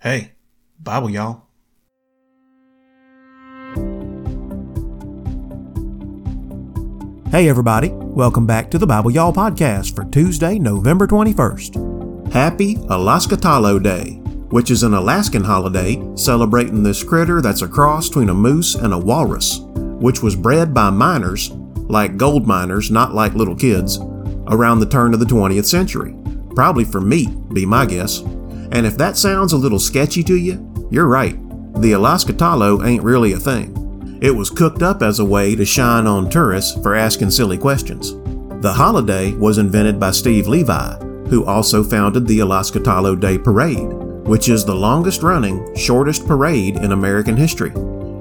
Hey, Bible, y'all. Hey, everybody. Welcome back to the Bible Y'all podcast for Tuesday, November 21st. Happy Alaskatalo Day, which is an Alaskan holiday celebrating this critter that's a cross between a moose and a walrus, which was bred by miners, like gold miners, not like little kids, around the turn of the 20th century. Probably for meat, be my guess. And if that sounds a little sketchy to you, you're right. The Alaska Alaskatalo ain't really a thing. It was cooked up as a way to shine on tourists for asking silly questions. The holiday was invented by Steve Levi, who also founded the Alaska Alaskatalo Day Parade, which is the longest running, shortest parade in American history.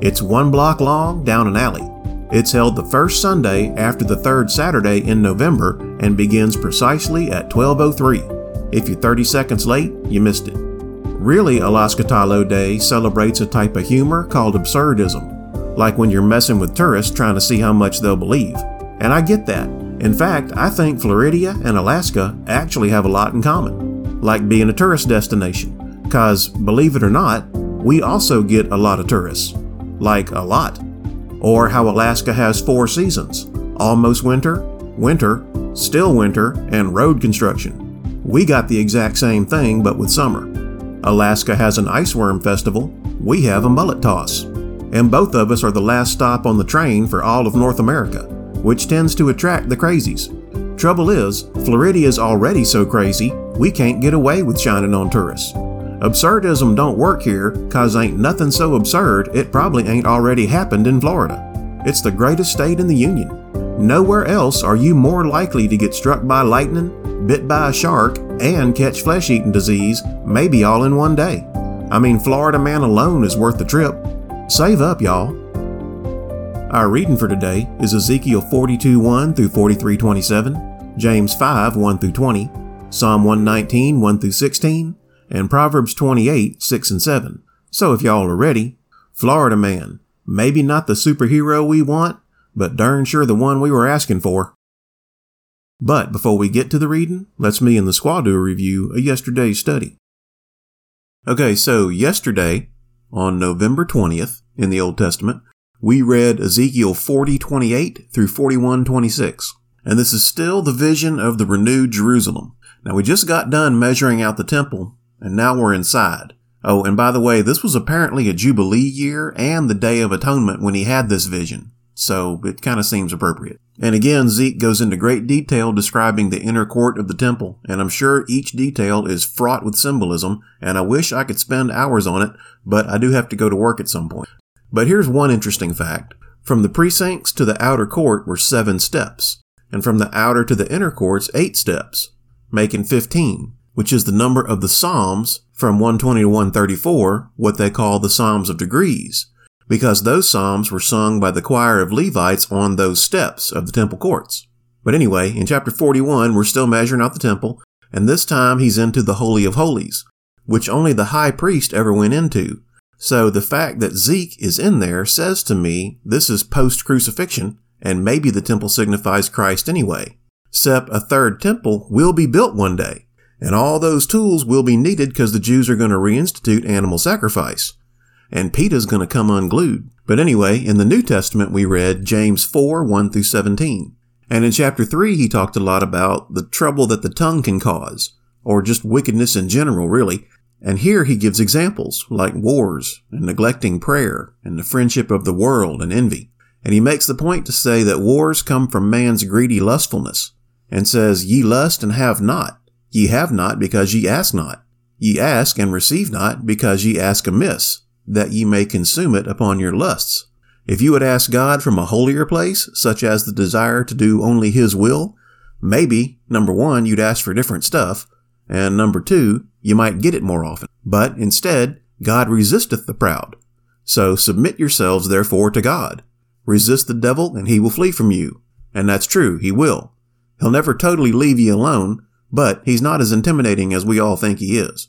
It's one block long down an alley. It's held the first Sunday after the third Saturday in November and begins precisely at 1203. If you're 30 seconds late, you missed it. Really, Alaskatalo Day celebrates a type of humor called absurdism, like when you're messing with tourists trying to see how much they'll believe. And I get that. In fact, I think Floridia and Alaska actually have a lot in common, like being a tourist destination. Because, believe it or not, we also get a lot of tourists. Like a lot. Or how Alaska has four seasons almost winter, winter, still winter, and road construction. We got the exact same thing, but with summer. Alaska has an ice worm festival, we have a mullet toss and both of us are the last stop on the train for all of North America, which tends to attract the crazies. Trouble is, Floridia is already so crazy, we can't get away with shining on tourists. Absurdism don't work here, cause ain't nothing so absurd it probably ain't already happened in Florida. It's the greatest state in the Union. Nowhere else are you more likely to get struck by lightning, bit by a shark, and catch flesh eating disease, maybe all in one day. I mean, Florida man alone is worth the trip. Save up, y'all. Our reading for today is Ezekiel 42 1 through 43 27, James 5 1 through 20, Psalm 119 1 through 16, and Proverbs 28 6 and 7. So if y'all are ready, Florida man, maybe not the superhero we want, but darn sure the one we were asking for. But before we get to the reading, let's me and the squad do a review of yesterday's study. Okay, so yesterday on November 20th in the Old Testament, we read Ezekiel 40:28 through 41:26. And this is still the vision of the renewed Jerusalem. Now we just got done measuring out the temple, and now we're inside. Oh, and by the way, this was apparently a Jubilee year and the Day of Atonement when he had this vision. So it kind of seems appropriate. And again, Zeke goes into great detail describing the inner court of the temple, and I'm sure each detail is fraught with symbolism, and I wish I could spend hours on it, but I do have to go to work at some point. But here's one interesting fact. From the precincts to the outer court were seven steps, and from the outer to the inner courts, eight steps, making 15, which is the number of the Psalms from 120 to 134, what they call the Psalms of Degrees because those psalms were sung by the choir of Levites on those steps of the temple courts. But anyway, in chapter 41, we're still measuring out the temple, and this time he's into the Holy of Holies, which only the high priest ever went into. So the fact that Zeke is in there says to me this is post crucifixion, and maybe the temple signifies Christ anyway. Except a third temple will be built one day, and all those tools will be needed because the Jews are going to reinstitute animal sacrifice and Peter's going to come unglued. But anyway, in the New Testament, we read James 4 1 through 17. And in chapter 3, he talked a lot about the trouble that the tongue can cause, or just wickedness in general, really. And here he gives examples like wars and neglecting prayer and the friendship of the world and envy. And he makes the point to say that wars come from man's greedy lustfulness and says, Ye lust and have not. Ye have not because ye ask not. Ye ask and receive not because ye ask amiss that ye may consume it upon your lusts. If you would ask God from a holier place, such as the desire to do only His will, maybe, number one, you'd ask for different stuff, and number two, you might get it more often. But instead, God resisteth the proud. So submit yourselves therefore to God. Resist the devil and he will flee from you. And that's true, he will. He'll never totally leave you alone, but he's not as intimidating as we all think he is.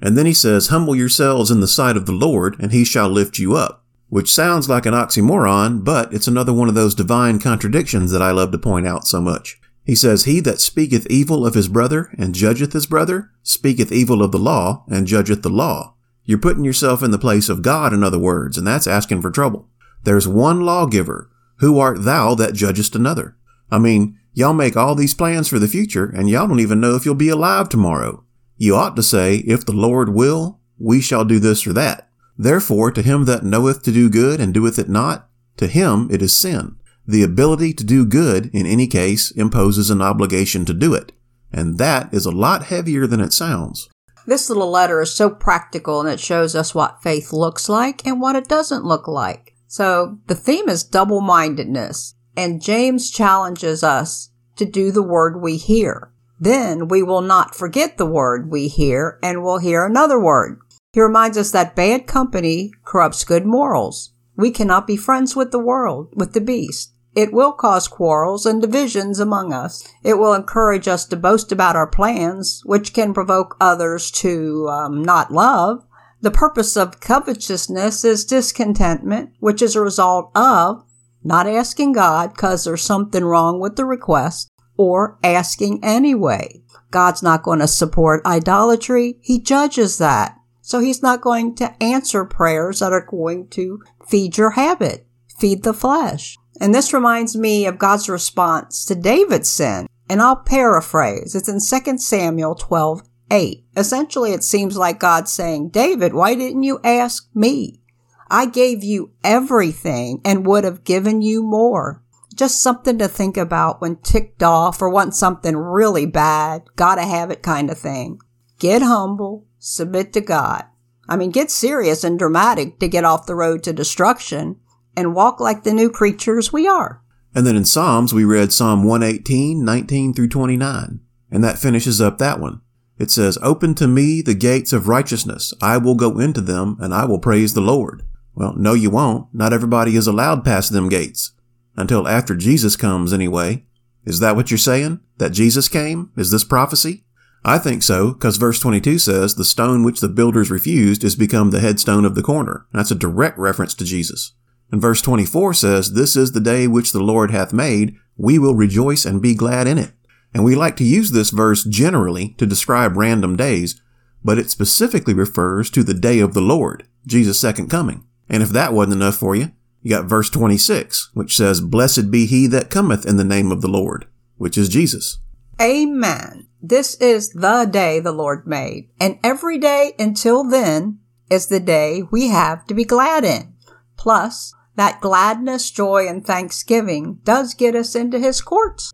And then he says, Humble yourselves in the sight of the Lord, and he shall lift you up. Which sounds like an oxymoron, but it's another one of those divine contradictions that I love to point out so much. He says, He that speaketh evil of his brother, and judgeth his brother, speaketh evil of the law, and judgeth the law. You're putting yourself in the place of God, in other words, and that's asking for trouble. There's one lawgiver. Who art thou that judgest another? I mean, y'all make all these plans for the future, and y'all don't even know if you'll be alive tomorrow. You ought to say, If the Lord will, we shall do this or that. Therefore, to him that knoweth to do good and doeth it not, to him it is sin. The ability to do good, in any case, imposes an obligation to do it. And that is a lot heavier than it sounds. This little letter is so practical and it shows us what faith looks like and what it doesn't look like. So the theme is double mindedness, and James challenges us to do the word we hear. Then we will not forget the word we hear and will hear another word. He reminds us that bad company corrupts good morals. We cannot be friends with the world, with the beast. It will cause quarrels and divisions among us. It will encourage us to boast about our plans, which can provoke others to um, not love. The purpose of covetousness is discontentment, which is a result of not asking God because there's something wrong with the request or asking anyway. God's not going to support idolatry. He judges that. So he's not going to answer prayers that are going to feed your habit, feed the flesh. And this reminds me of God's response to David's sin. And I'll paraphrase. It's in 2 Samuel 12, 8. Essentially, it seems like God saying, David, why didn't you ask me? I gave you everything and would have given you more. Just something to think about when ticked off or want something really bad, gotta have it kind of thing. Get humble, submit to God. I mean, get serious and dramatic to get off the road to destruction and walk like the new creatures we are. And then in Psalms, we read Psalm 118, 19 through 29. And that finishes up that one. It says, Open to me the gates of righteousness. I will go into them and I will praise the Lord. Well, no, you won't. Not everybody is allowed past them gates. Until after Jesus comes, anyway. Is that what you're saying? That Jesus came? Is this prophecy? I think so, because verse 22 says, The stone which the builders refused is become the headstone of the corner. That's a direct reference to Jesus. And verse 24 says, This is the day which the Lord hath made. We will rejoice and be glad in it. And we like to use this verse generally to describe random days, but it specifically refers to the day of the Lord, Jesus' second coming. And if that wasn't enough for you, you got verse 26, which says, Blessed be he that cometh in the name of the Lord, which is Jesus. Amen. This is the day the Lord made, and every day until then is the day we have to be glad in. Plus, that gladness, joy, and thanksgiving does get us into his courts.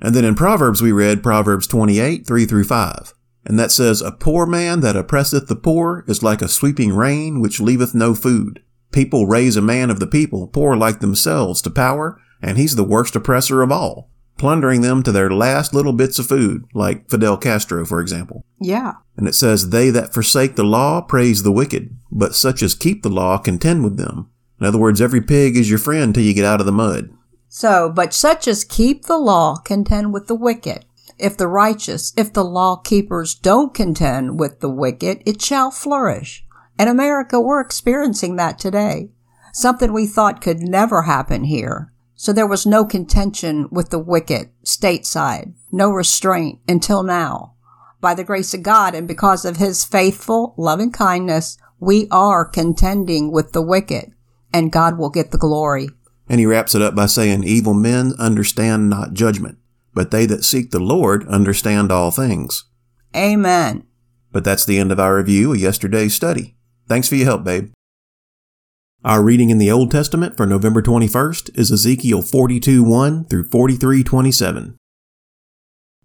And then in Proverbs we read Proverbs 28, 3 through 5. And that says, A poor man that oppresseth the poor is like a sweeping rain which leaveth no food. People raise a man of the people, poor like themselves, to power, and he's the worst oppressor of all, plundering them to their last little bits of food, like Fidel Castro, for example. Yeah. And it says, They that forsake the law praise the wicked, but such as keep the law contend with them. In other words, every pig is your friend till you get out of the mud. So, but such as keep the law contend with the wicked. If the righteous, if the law keepers don't contend with the wicked, it shall flourish. In America, we're experiencing that today. Something we thought could never happen here. So there was no contention with the wicked stateside, no restraint until now. By the grace of God and because of his faithful, loving kindness, we are contending with the wicked and God will get the glory. And he wraps it up by saying, Evil men understand not judgment, but they that seek the Lord understand all things. Amen. But that's the end of our review of yesterday's study. Thanks for your help, babe. Our reading in the Old Testament for November 21st is Ezekiel 42 1 through 43 27.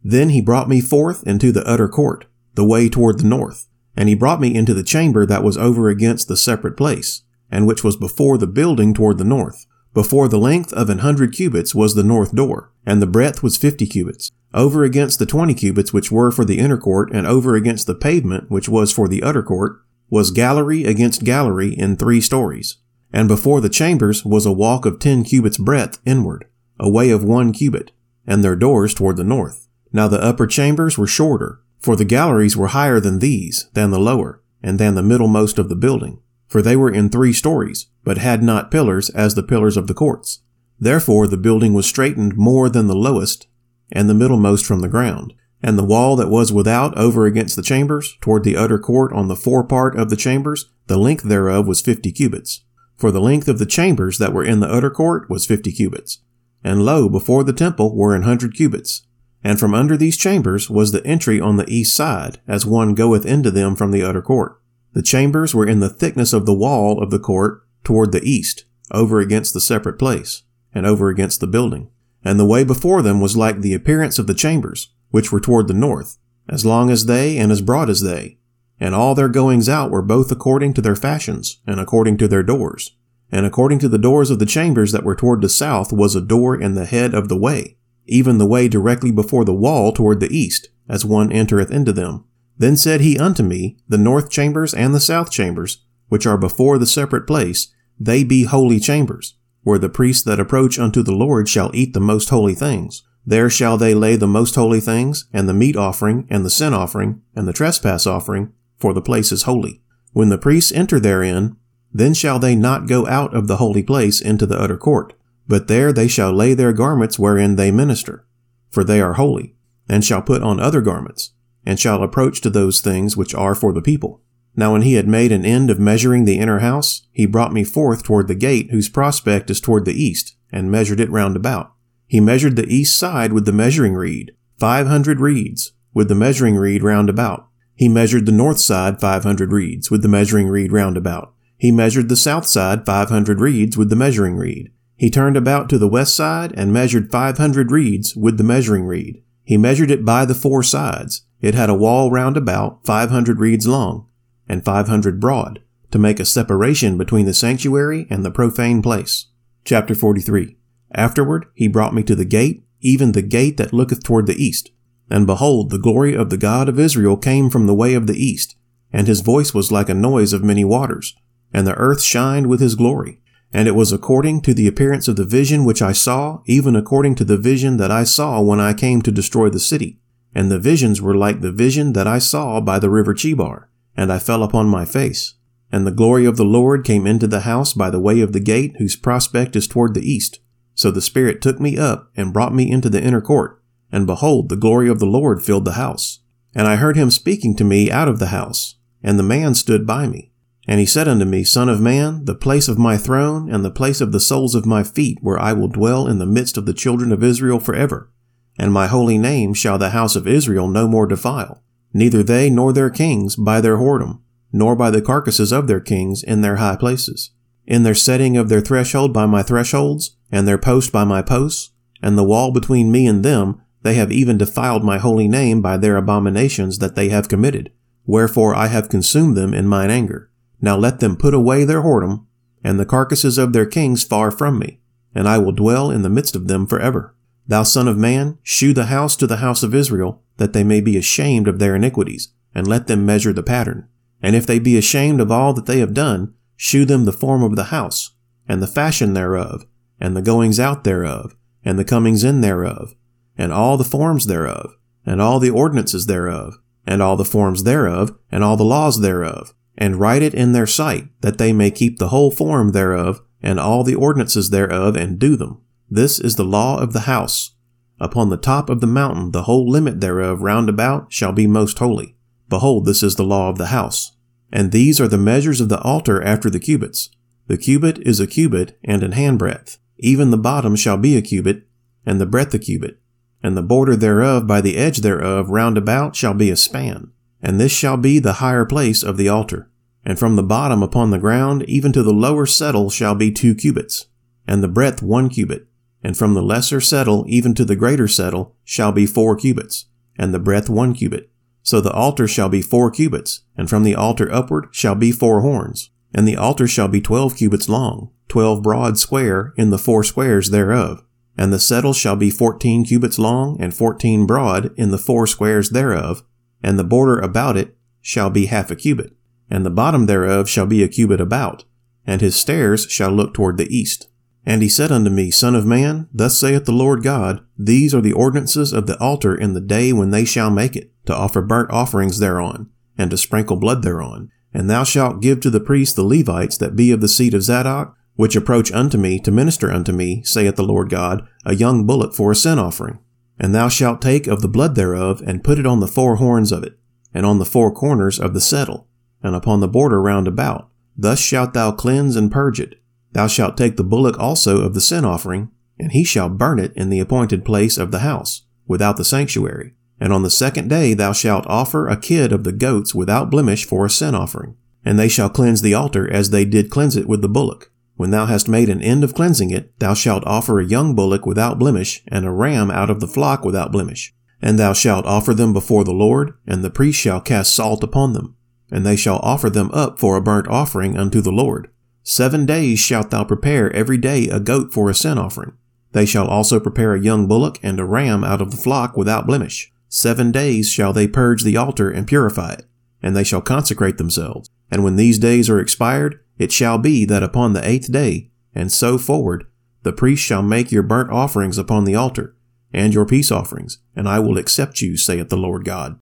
Then he brought me forth into the utter court, the way toward the north, and he brought me into the chamber that was over against the separate place and which was before the building toward the north. Before the length of an hundred cubits was the north door, and the breadth was fifty cubits. Over against the twenty cubits which were for the inner court, and over against the pavement which was for the utter court, was gallery against gallery in three stories. And before the chambers was a walk of ten cubits breadth inward, a way of one cubit, and their doors toward the north. Now the upper chambers were shorter, for the galleries were higher than these, than the lower, and than the middlemost of the building for they were in three stories, but had not pillars as the pillars of the courts. Therefore the building was straitened more than the lowest, and the middlemost from the ground. And the wall that was without over against the chambers, toward the utter court on the fore part of the chambers, the length thereof was fifty cubits. For the length of the chambers that were in the utter court was fifty cubits. And lo, before the temple were an hundred cubits. And from under these chambers was the entry on the east side, as one goeth into them from the utter court. The chambers were in the thickness of the wall of the court toward the east, over against the separate place, and over against the building. And the way before them was like the appearance of the chambers, which were toward the north, as long as they and as broad as they. And all their goings out were both according to their fashions, and according to their doors. And according to the doors of the chambers that were toward the south was a door in the head of the way, even the way directly before the wall toward the east, as one entereth into them. Then said he unto me, The north chambers and the south chambers, which are before the separate place, they be holy chambers, where the priests that approach unto the Lord shall eat the most holy things. There shall they lay the most holy things, and the meat offering, and the sin offering, and the trespass offering, for the place is holy. When the priests enter therein, then shall they not go out of the holy place into the utter court, but there they shall lay their garments wherein they minister, for they are holy, and shall put on other garments, and shall approach to those things which are for the people. Now when he had made an end of measuring the inner house, he brought me forth toward the gate whose prospect is toward the east, and measured it round about. He measured the east side with the measuring reed, five hundred reeds, with the measuring reed round about. He measured the north side five hundred reeds, with the measuring reed round about. He measured the south side five hundred reeds with the measuring reed. He turned about to the west side and measured five hundred reeds with the measuring reed. He measured it by the four sides. It had a wall round about five hundred reeds long, and five hundred broad, to make a separation between the sanctuary and the profane place. Chapter 43 Afterward he brought me to the gate, even the gate that looketh toward the east. And behold, the glory of the God of Israel came from the way of the east, and his voice was like a noise of many waters, and the earth shined with his glory. And it was according to the appearance of the vision which I saw, even according to the vision that I saw when I came to destroy the city. And the visions were like the vision that I saw by the river Chebar, and I fell upon my face. And the glory of the Lord came into the house by the way of the gate whose prospect is toward the east. So the Spirit took me up and brought me into the inner court, and behold, the glory of the Lord filled the house. And I heard him speaking to me out of the house, and the man stood by me. And he said unto me, Son of man, the place of my throne, and the place of the soles of my feet, where I will dwell in the midst of the children of Israel forever. And my holy name shall the house of Israel no more defile, neither they nor their kings by their whoredom, nor by the carcasses of their kings in their high places in their setting of their threshold by my thresholds, and their post by my posts, and the wall between me and them, they have even defiled my holy name by their abominations that they have committed. Wherefore I have consumed them in mine anger. Now let them put away their whoredom, and the carcasses of their kings far from me, and I will dwell in the midst of them forever. Thou son of man, shew the house to the house of Israel, that they may be ashamed of their iniquities, and let them measure the pattern. And if they be ashamed of all that they have done, shew them the form of the house, and the fashion thereof, and the goings out thereof, and the comings in thereof, and all the forms thereof, and all the ordinances thereof, and all the forms thereof, and all the laws thereof, and write it in their sight, that they may keep the whole form thereof, and all the ordinances thereof, and do them. This is the law of the house. Upon the top of the mountain, the whole limit thereof round about shall be most holy. Behold, this is the law of the house. And these are the measures of the altar after the cubits. The cubit is a cubit and an handbreadth. Even the bottom shall be a cubit, and the breadth a cubit. And the border thereof by the edge thereof round about shall be a span. And this shall be the higher place of the altar. And from the bottom upon the ground even to the lower settle shall be two cubits, and the breadth one cubit. And from the lesser settle even to the greater settle shall be four cubits, and the breadth one cubit. So the altar shall be four cubits, and from the altar upward shall be four horns. And the altar shall be twelve cubits long, twelve broad square in the four squares thereof. And the settle shall be fourteen cubits long, and fourteen broad in the four squares thereof. And the border about it shall be half a cubit. And the bottom thereof shall be a cubit about. And his stairs shall look toward the east. And he said unto me, Son of man, thus saith the Lord God, These are the ordinances of the altar in the day when they shall make it, to offer burnt offerings thereon, and to sprinkle blood thereon. And thou shalt give to the priests the Levites that be of the seed of Zadok, which approach unto me to minister unto me, saith the Lord God, a young bullock for a sin offering. And thou shalt take of the blood thereof, and put it on the four horns of it, and on the four corners of the settle, and upon the border round about. Thus shalt thou cleanse and purge it. Thou shalt take the bullock also of the sin offering, and he shall burn it in the appointed place of the house, without the sanctuary. And on the second day thou shalt offer a kid of the goats without blemish for a sin offering. And they shall cleanse the altar as they did cleanse it with the bullock. When thou hast made an end of cleansing it, thou shalt offer a young bullock without blemish, and a ram out of the flock without blemish. And thou shalt offer them before the Lord, and the priest shall cast salt upon them. And they shall offer them up for a burnt offering unto the Lord. Seven days shalt thou prepare every day a goat for a sin offering. They shall also prepare a young bullock and a ram out of the flock without blemish. Seven days shall they purge the altar and purify it, and they shall consecrate themselves. And when these days are expired, it shall be that upon the eighth day, and so forward, the priest shall make your burnt offerings upon the altar, and your peace offerings, and I will accept you, saith the Lord God.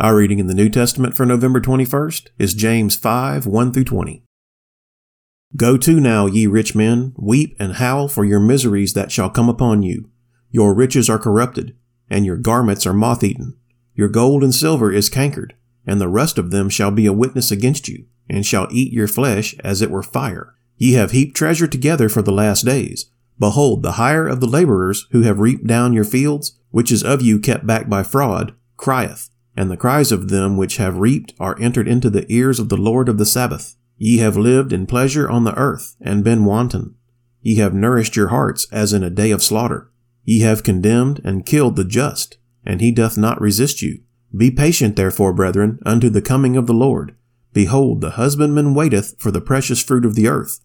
Our reading in the New Testament for November 21st is James 5 1 through 20. Go to now, ye rich men, weep and howl for your miseries that shall come upon you. Your riches are corrupted, and your garments are moth eaten. Your gold and silver is cankered, and the rust of them shall be a witness against you and shall eat your flesh as it were fire. Ye have heaped treasure together for the last days. Behold, the hire of the laborers who have reaped down your fields, which is of you kept back by fraud, crieth, and the cries of them which have reaped are entered into the ears of the Lord of the Sabaoth. Ye have lived in pleasure on the earth, and been wanton. Ye have nourished your hearts as in a day of slaughter. Ye have condemned and killed the just, and he doth not resist you. Be patient therefore, brethren, unto the coming of the Lord. Behold, the husbandman waiteth for the precious fruit of the earth,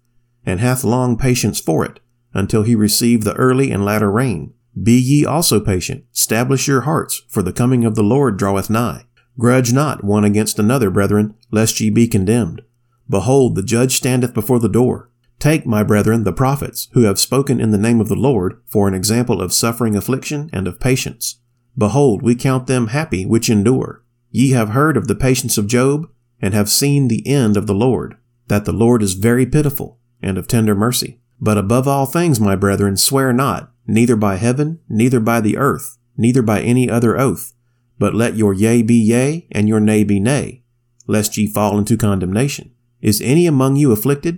and hath long patience for it, until he receive the early and latter rain. Be ye also patient, stablish your hearts, for the coming of the Lord draweth nigh. Grudge not one against another, brethren, lest ye be condemned. Behold, the judge standeth before the door. Take, my brethren, the prophets, who have spoken in the name of the Lord, for an example of suffering affliction and of patience. Behold, we count them happy which endure. Ye have heard of the patience of Job, and have seen the end of the Lord, that the Lord is very pitiful and of tender mercy. But above all things, my brethren, swear not, neither by heaven, neither by the earth, neither by any other oath, but let your yea be yea, and your nay be nay, lest ye fall into condemnation. Is any among you afflicted?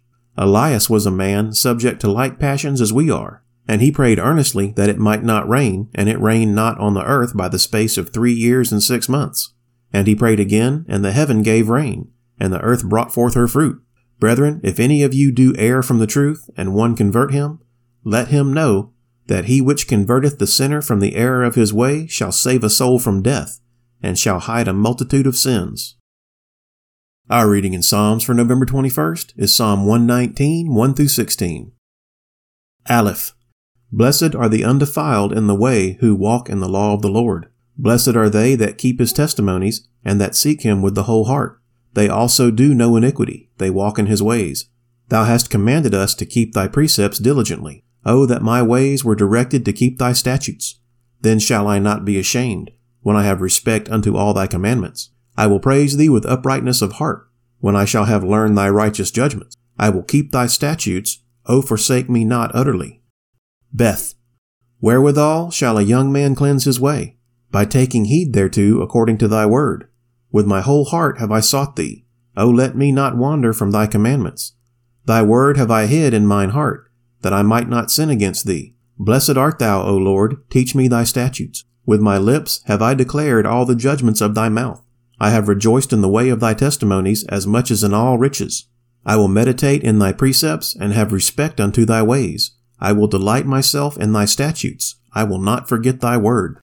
Elias was a man subject to like passions as we are, and he prayed earnestly that it might not rain, and it rained not on the earth by the space of three years and six months. And he prayed again, and the heaven gave rain, and the earth brought forth her fruit. Brethren, if any of you do err from the truth, and one convert him, let him know that he which converteth the sinner from the error of his way shall save a soul from death, and shall hide a multitude of sins. Our reading in Psalms for November 21st is Psalm 119, 1 through 16. Aleph. Blessed are the undefiled in the way who walk in the law of the Lord. Blessed are they that keep his testimonies, and that seek him with the whole heart. They also do no iniquity, they walk in his ways. Thou hast commanded us to keep thy precepts diligently. Oh, that my ways were directed to keep thy statutes. Then shall I not be ashamed, when I have respect unto all thy commandments. I will praise thee with uprightness of heart, when I shall have learned thy righteous judgments. I will keep thy statutes, O forsake me not utterly. Beth. Wherewithal shall a young man cleanse his way? By taking heed thereto according to thy word. With my whole heart have I sought thee. O let me not wander from thy commandments. Thy word have I hid in mine heart, that I might not sin against thee. Blessed art thou, O Lord, teach me thy statutes. With my lips have I declared all the judgments of thy mouth. I have rejoiced in the way of thy testimonies as much as in all riches. I will meditate in thy precepts and have respect unto thy ways. I will delight myself in thy statutes. I will not forget thy word.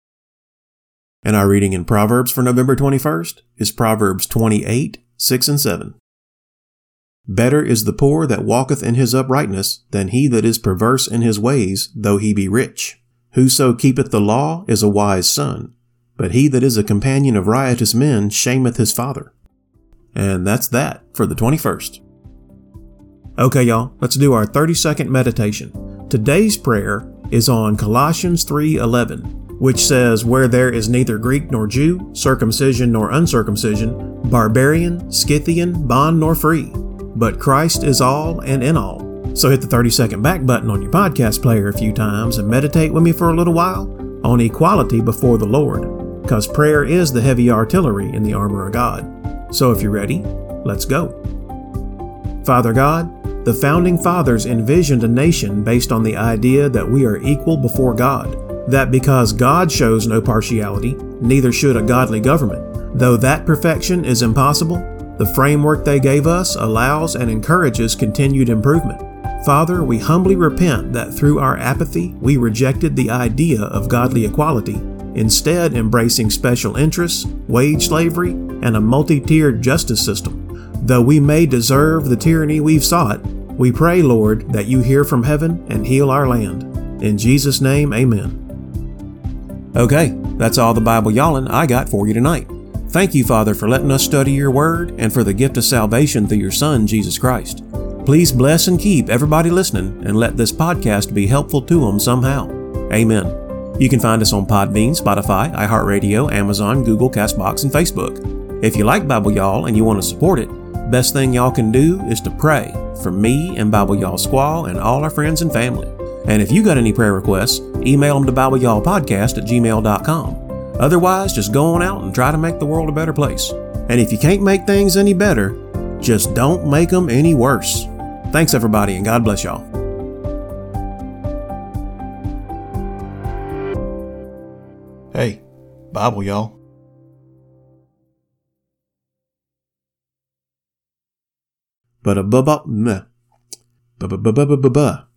And our reading in Proverbs for November 21st is Proverbs 28, 6 and 7. Better is the poor that walketh in his uprightness than he that is perverse in his ways, though he be rich. Whoso keepeth the law is a wise son, but he that is a companion of riotous men shameth his father. And that's that for the 21st. Okay, y'all, let's do our 30 second meditation. Today's prayer is on Colossians 3:11, which says, "Where there is neither Greek nor Jew, circumcision nor uncircumcision, barbarian, Scythian, bond nor free, but Christ is all and in all." So hit the 30 second back button on your podcast player a few times and meditate with me for a little while on equality before the Lord, because prayer is the heavy artillery in the armor of God. So if you're ready, let's go. Father God, the founding fathers envisioned a nation based on the idea that we are equal before God, that because God shows no partiality, neither should a godly government. Though that perfection is impossible, the framework they gave us allows and encourages continued improvement. Father, we humbly repent that through our apathy we rejected the idea of godly equality, instead, embracing special interests, wage slavery, and a multi tiered justice system. Though we may deserve the tyranny we've sought, we pray, Lord, that you hear from heaven and heal our land. In Jesus' name, amen. Okay, that's all the Bible yawling I got for you tonight. Thank you, Father, for letting us study your word and for the gift of salvation through your Son, Jesus Christ. Please bless and keep everybody listening and let this podcast be helpful to them somehow. Amen. You can find us on Podbean, Spotify, iHeartRadio, Amazon, Google, Castbox, and Facebook. If you like Bible Y'all and you want to support it, best thing y'all can do is to pray for me and Bible Y'all Squaw and all our friends and family. And if you got any prayer requests, email them to BibleYallPodcast at gmail.com. Otherwise, just go on out and try to make the world a better place. And if you can't make things any better, just don't make them any worse. Thanks, everybody, and God bless y'all. Bible, y'all. But a bubba meh. Ba-ba-ba-ba-ba-ba.